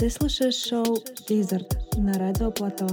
Ты слушаешь шоу «Дизерт» на Радио Плато.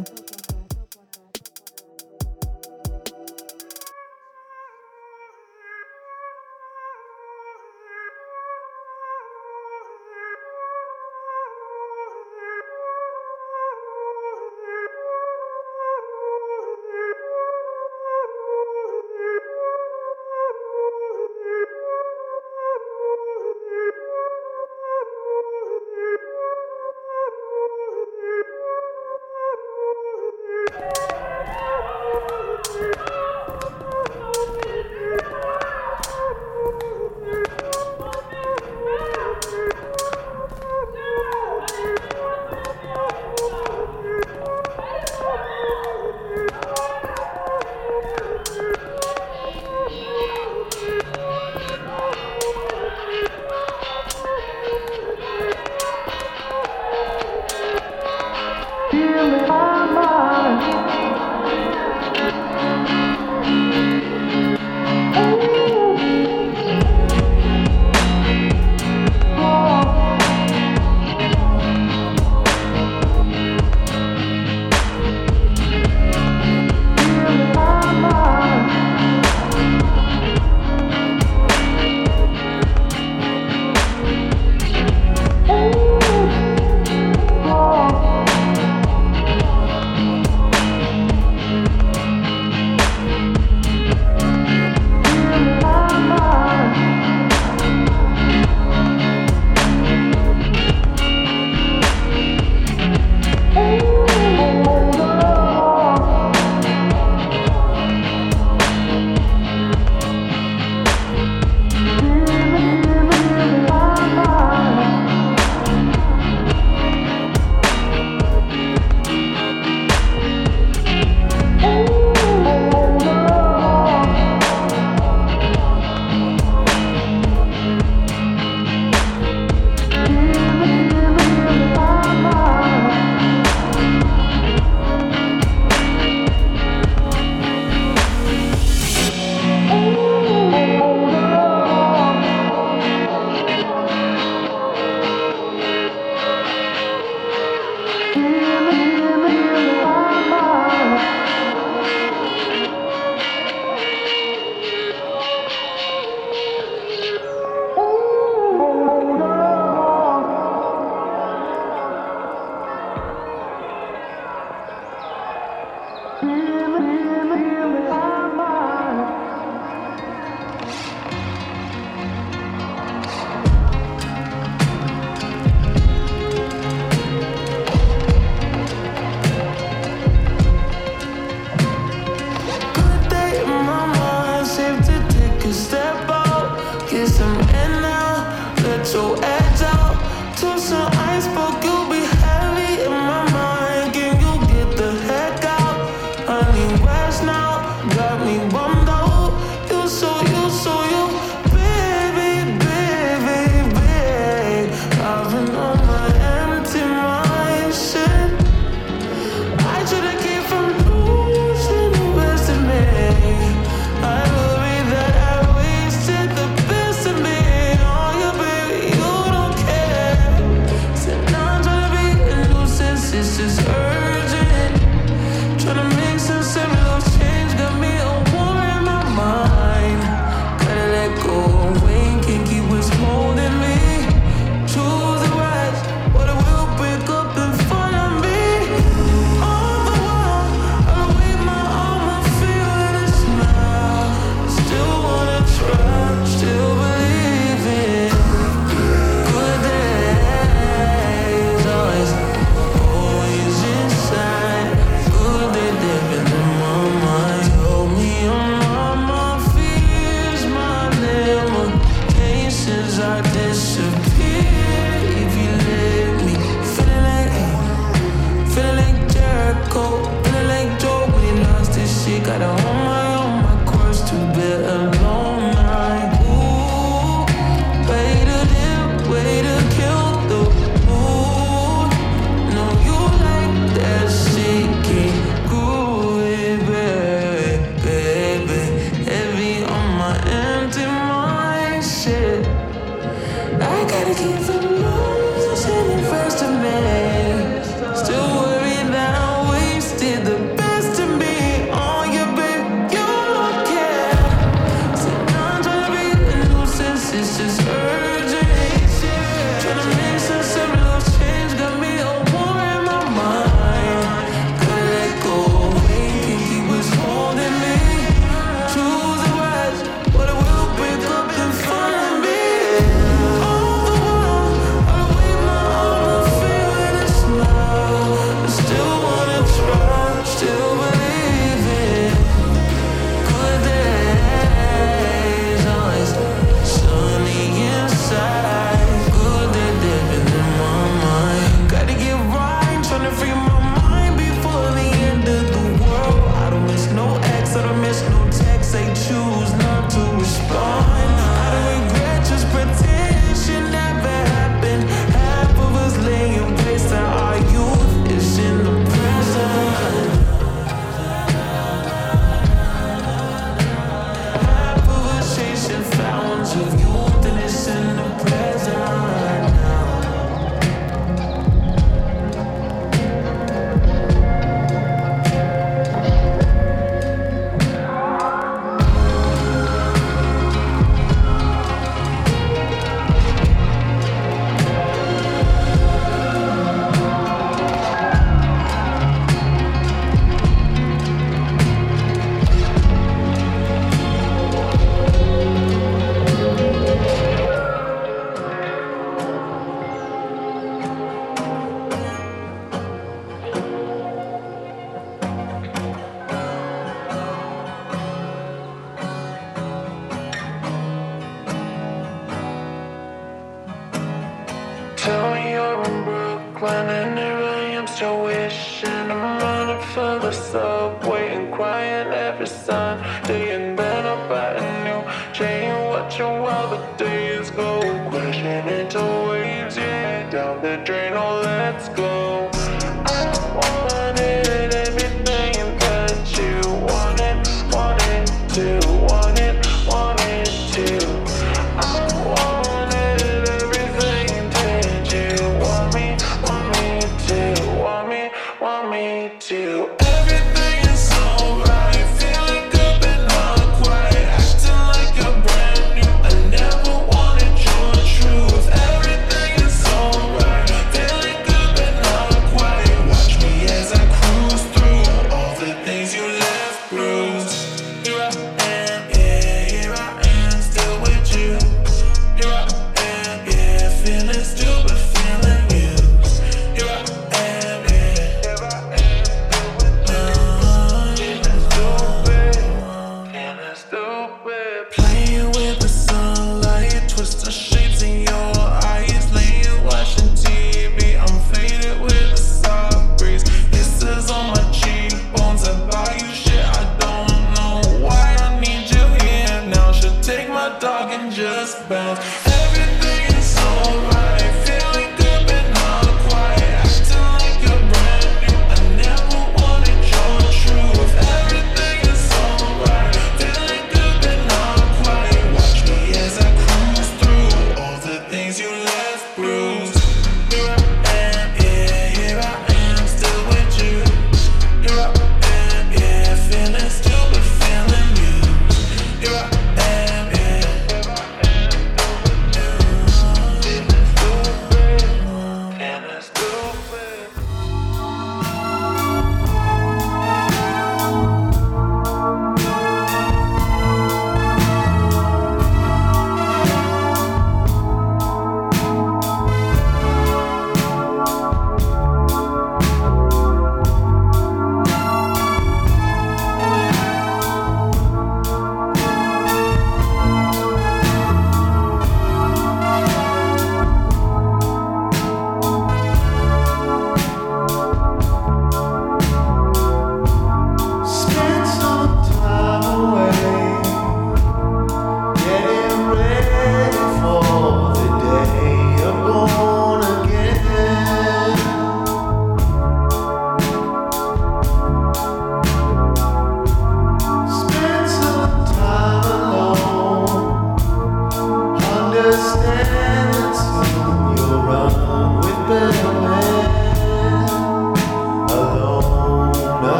Let's go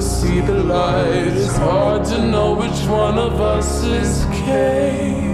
see the light. It's hard to know which one of us is king.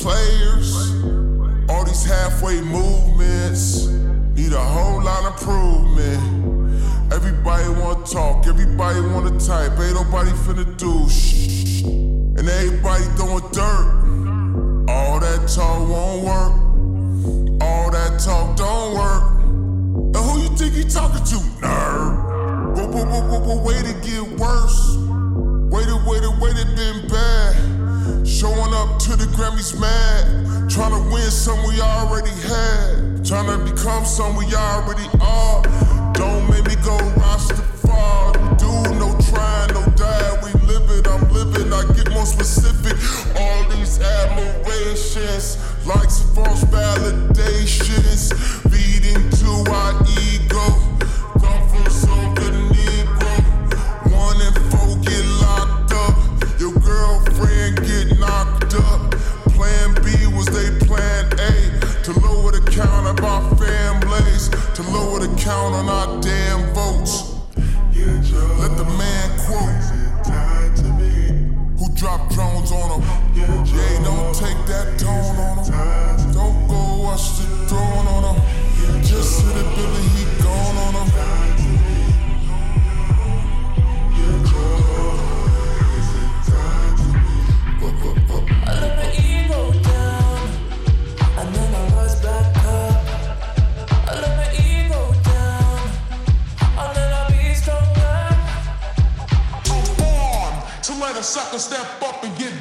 players. All these halfway movements need a whole lot of improvement. Everybody wanna talk, everybody wanna type, ain't nobody finna do shh. And everybody throwing dirt. All that talk won't work. All that talk don't work. And who you think he talking to, nerd? But, but, but, but, but way to get worse. to the Grammys mad. Trying to win some we already had. Trying to become some we already are. Don't make me go Rastafari. Do no trying, no die. We live it, I'm living. I get more specific. All these admirations, likes and false validations, leading to our ego. Come from some good Negro. One and four get locked up. Your girlfriend get count on our damn votes. Let the man quote. Who dropped drones on him? Yeah, don't take that tone on him. Don't go watch the throne on him. Just hit it, Billy, and get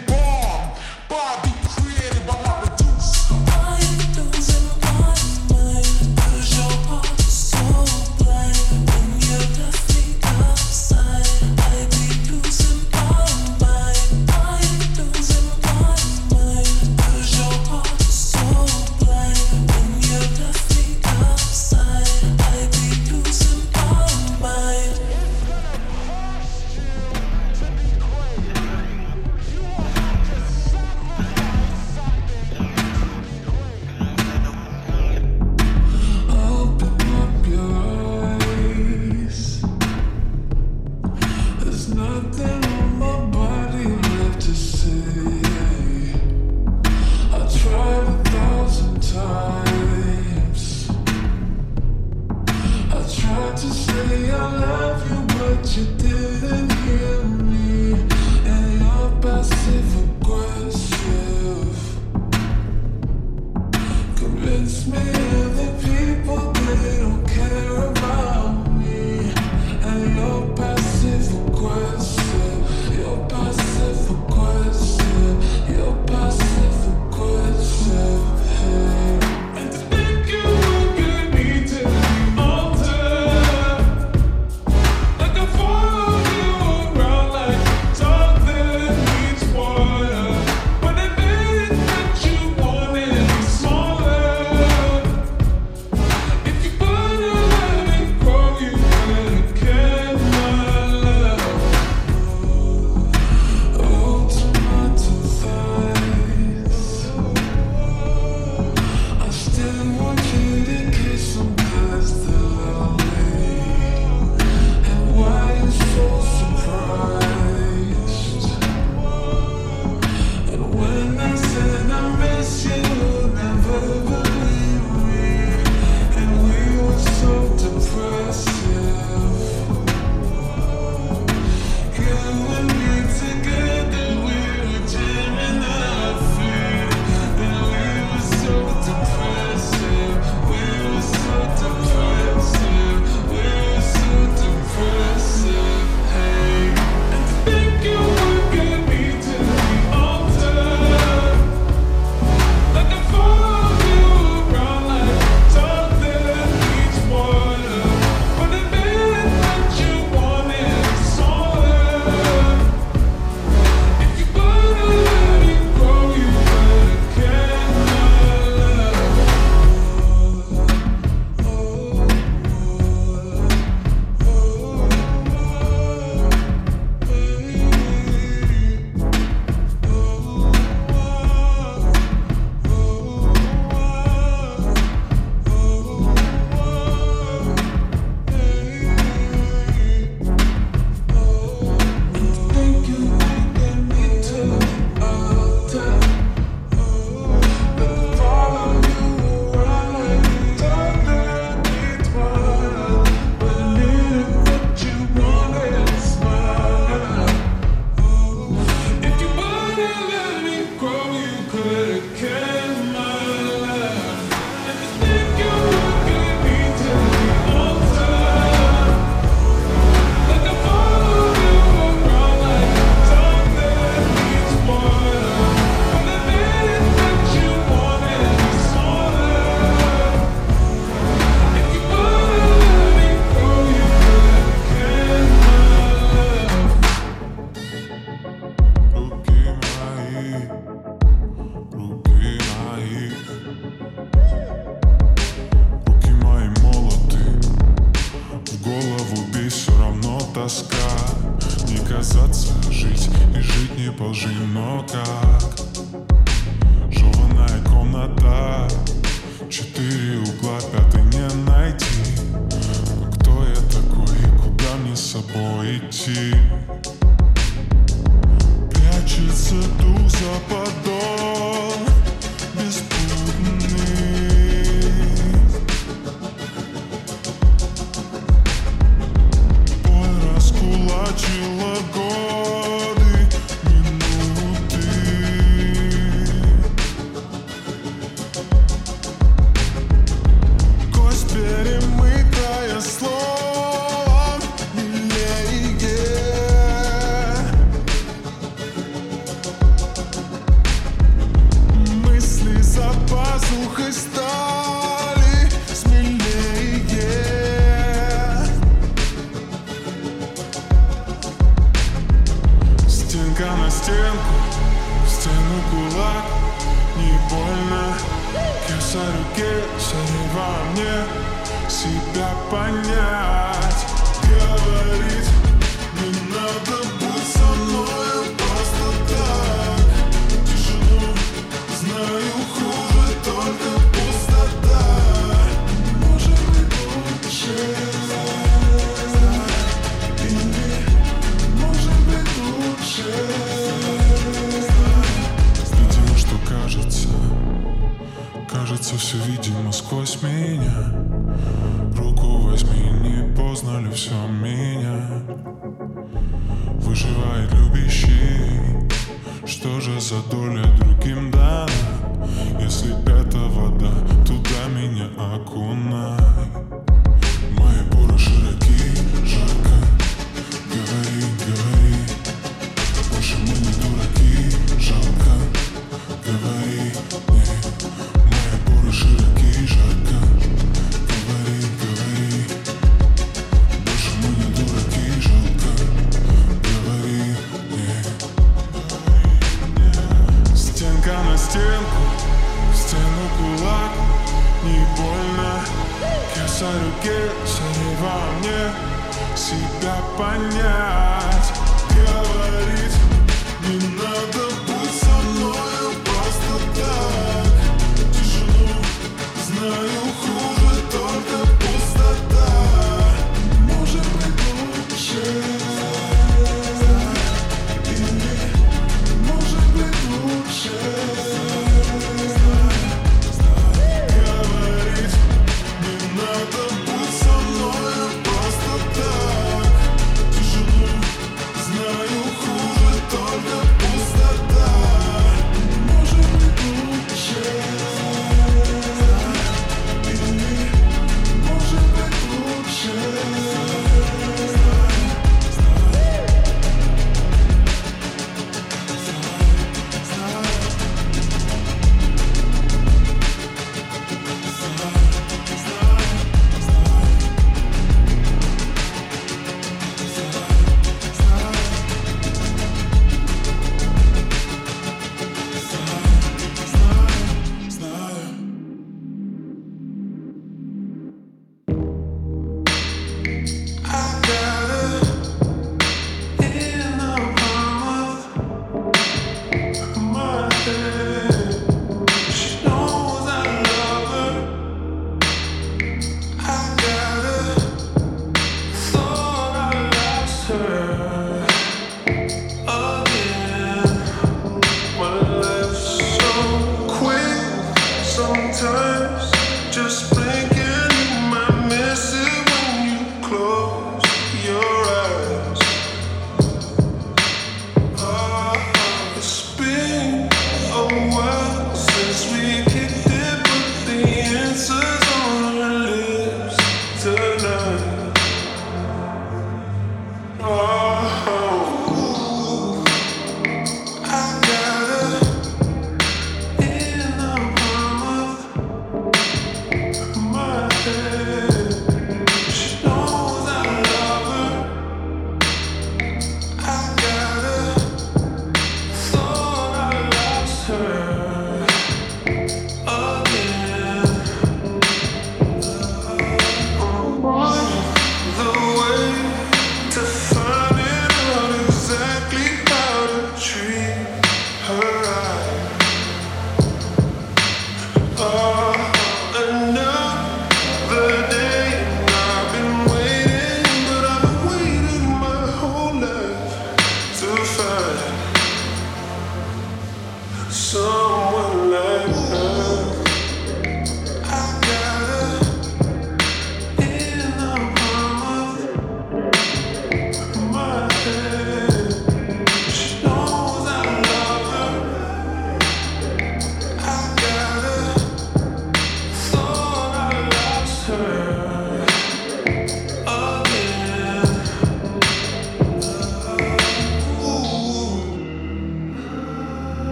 сердце руке, сомневая мне себя понять. все видимо сквозь меня. Руку возьми, не поздно ли все меня? Выживает любящий. Что же за доля другим дана? Если это вода, туда меня окунай.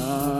time.